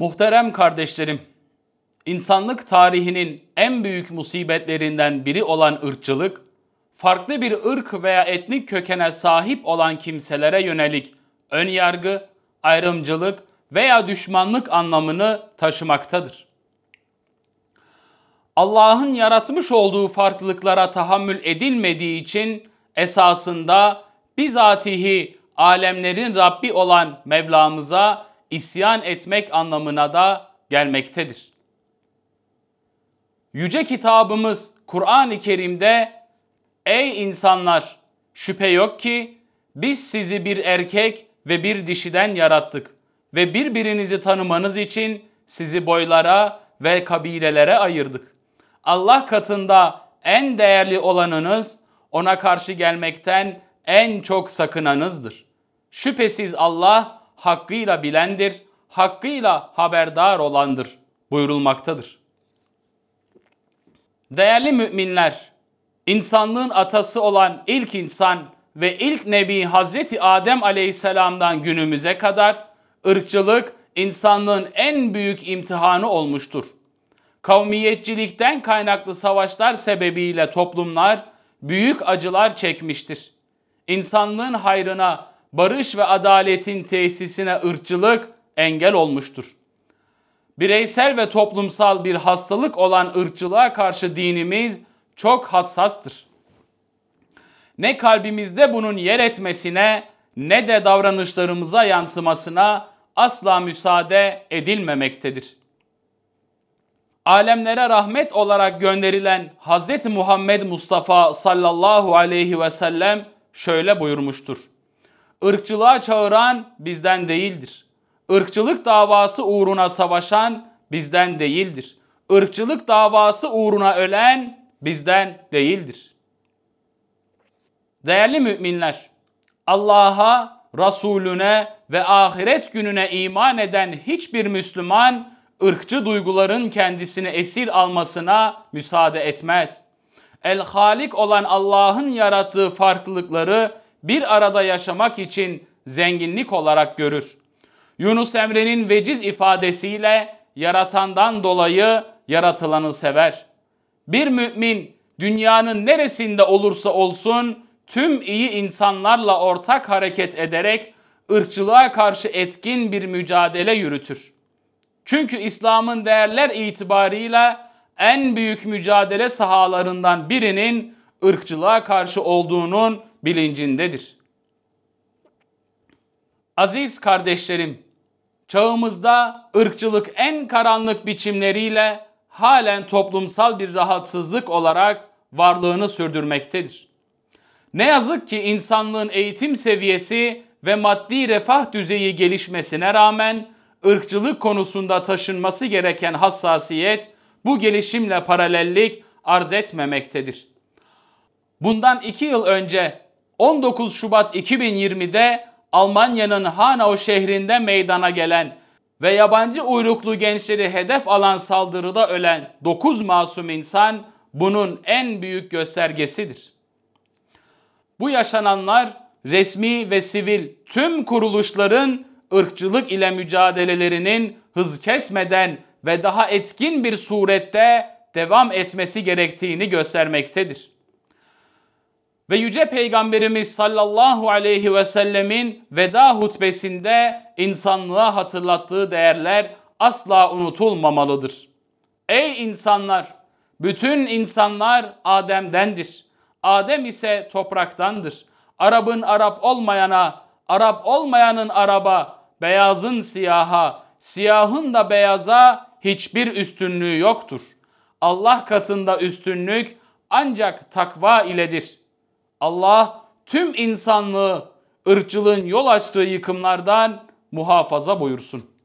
Muhterem kardeşlerim, insanlık tarihinin en büyük musibetlerinden biri olan ırkçılık, farklı bir ırk veya etnik kökene sahip olan kimselere yönelik ön yargı, ayrımcılık veya düşmanlık anlamını taşımaktadır. Allah'ın yaratmış olduğu farklılıklara tahammül edilmediği için esasında bizatihi alemlerin Rabbi olan Mevlamıza isyan etmek anlamına da gelmektedir. Yüce kitabımız Kur'an-ı Kerim'de Ey insanlar şüphe yok ki biz sizi bir erkek ve bir dişiden yarattık ve birbirinizi tanımanız için sizi boylara ve kabilelere ayırdık. Allah katında en değerli olanınız ona karşı gelmekten en çok sakınanızdır. Şüphesiz Allah hakkıyla bilendir, hakkıyla haberdar olandır buyurulmaktadır. Değerli müminler, insanlığın atası olan ilk insan ve ilk nebi Hazreti Adem aleyhisselamdan günümüze kadar ırkçılık insanlığın en büyük imtihanı olmuştur. Kavmiyetçilikten kaynaklı savaşlar sebebiyle toplumlar büyük acılar çekmiştir. İnsanlığın hayrına, barış ve adaletin tesisine ırkçılık engel olmuştur. Bireysel ve toplumsal bir hastalık olan ırkçılığa karşı dinimiz çok hassastır. Ne kalbimizde bunun yer etmesine ne de davranışlarımıza yansımasına asla müsaade edilmemektedir. Alemlere rahmet olarak gönderilen Hz. Muhammed Mustafa sallallahu aleyhi ve sellem şöyle buyurmuştur. Irkçılığa çağıran bizden değildir. Irkçılık davası uğruna savaşan bizden değildir. Irkçılık davası uğruna ölen bizden değildir. Değerli müminler, Allah'a, Resulüne ve ahiret gününe iman eden hiçbir Müslüman ırkçı duyguların kendisini esir almasına müsaade etmez. El Halik olan Allah'ın yarattığı farklılıkları bir arada yaşamak için zenginlik olarak görür. Yunus Emre'nin veciz ifadesiyle yaratandan dolayı yaratılanı sever. Bir mümin dünyanın neresinde olursa olsun tüm iyi insanlarla ortak hareket ederek ırkçılığa karşı etkin bir mücadele yürütür. Çünkü İslam'ın değerler itibarıyla en büyük mücadele sahalarından birinin ırkçılığa karşı olduğunun bilincindedir. Aziz kardeşlerim, çağımızda ırkçılık en karanlık biçimleriyle halen toplumsal bir rahatsızlık olarak varlığını sürdürmektedir. Ne yazık ki insanlığın eğitim seviyesi ve maddi refah düzeyi gelişmesine rağmen ırkçılık konusunda taşınması gereken hassasiyet bu gelişimle paralellik arz etmemektedir. Bundan iki yıl önce 19 Şubat 2020'de Almanya'nın Hanau şehrinde meydana gelen ve yabancı uyruklu gençleri hedef alan saldırıda ölen 9 masum insan bunun en büyük göstergesidir. Bu yaşananlar resmi ve sivil tüm kuruluşların ırkçılık ile mücadelelerinin hız kesmeden ve daha etkin bir surette devam etmesi gerektiğini göstermektedir. Ve Yüce Peygamberimiz sallallahu aleyhi ve sellemin veda hutbesinde insanlığa hatırlattığı değerler asla unutulmamalıdır. Ey insanlar! Bütün insanlar Adem'dendir. Adem ise topraktandır. Arap'ın Arap olmayana, Arap olmayanın Araba, beyazın siyaha, siyahın da beyaza hiçbir üstünlüğü yoktur. Allah katında üstünlük ancak takva iledir. Allah tüm insanlığı ırkçılığın yol açtığı yıkımlardan muhafaza buyursun.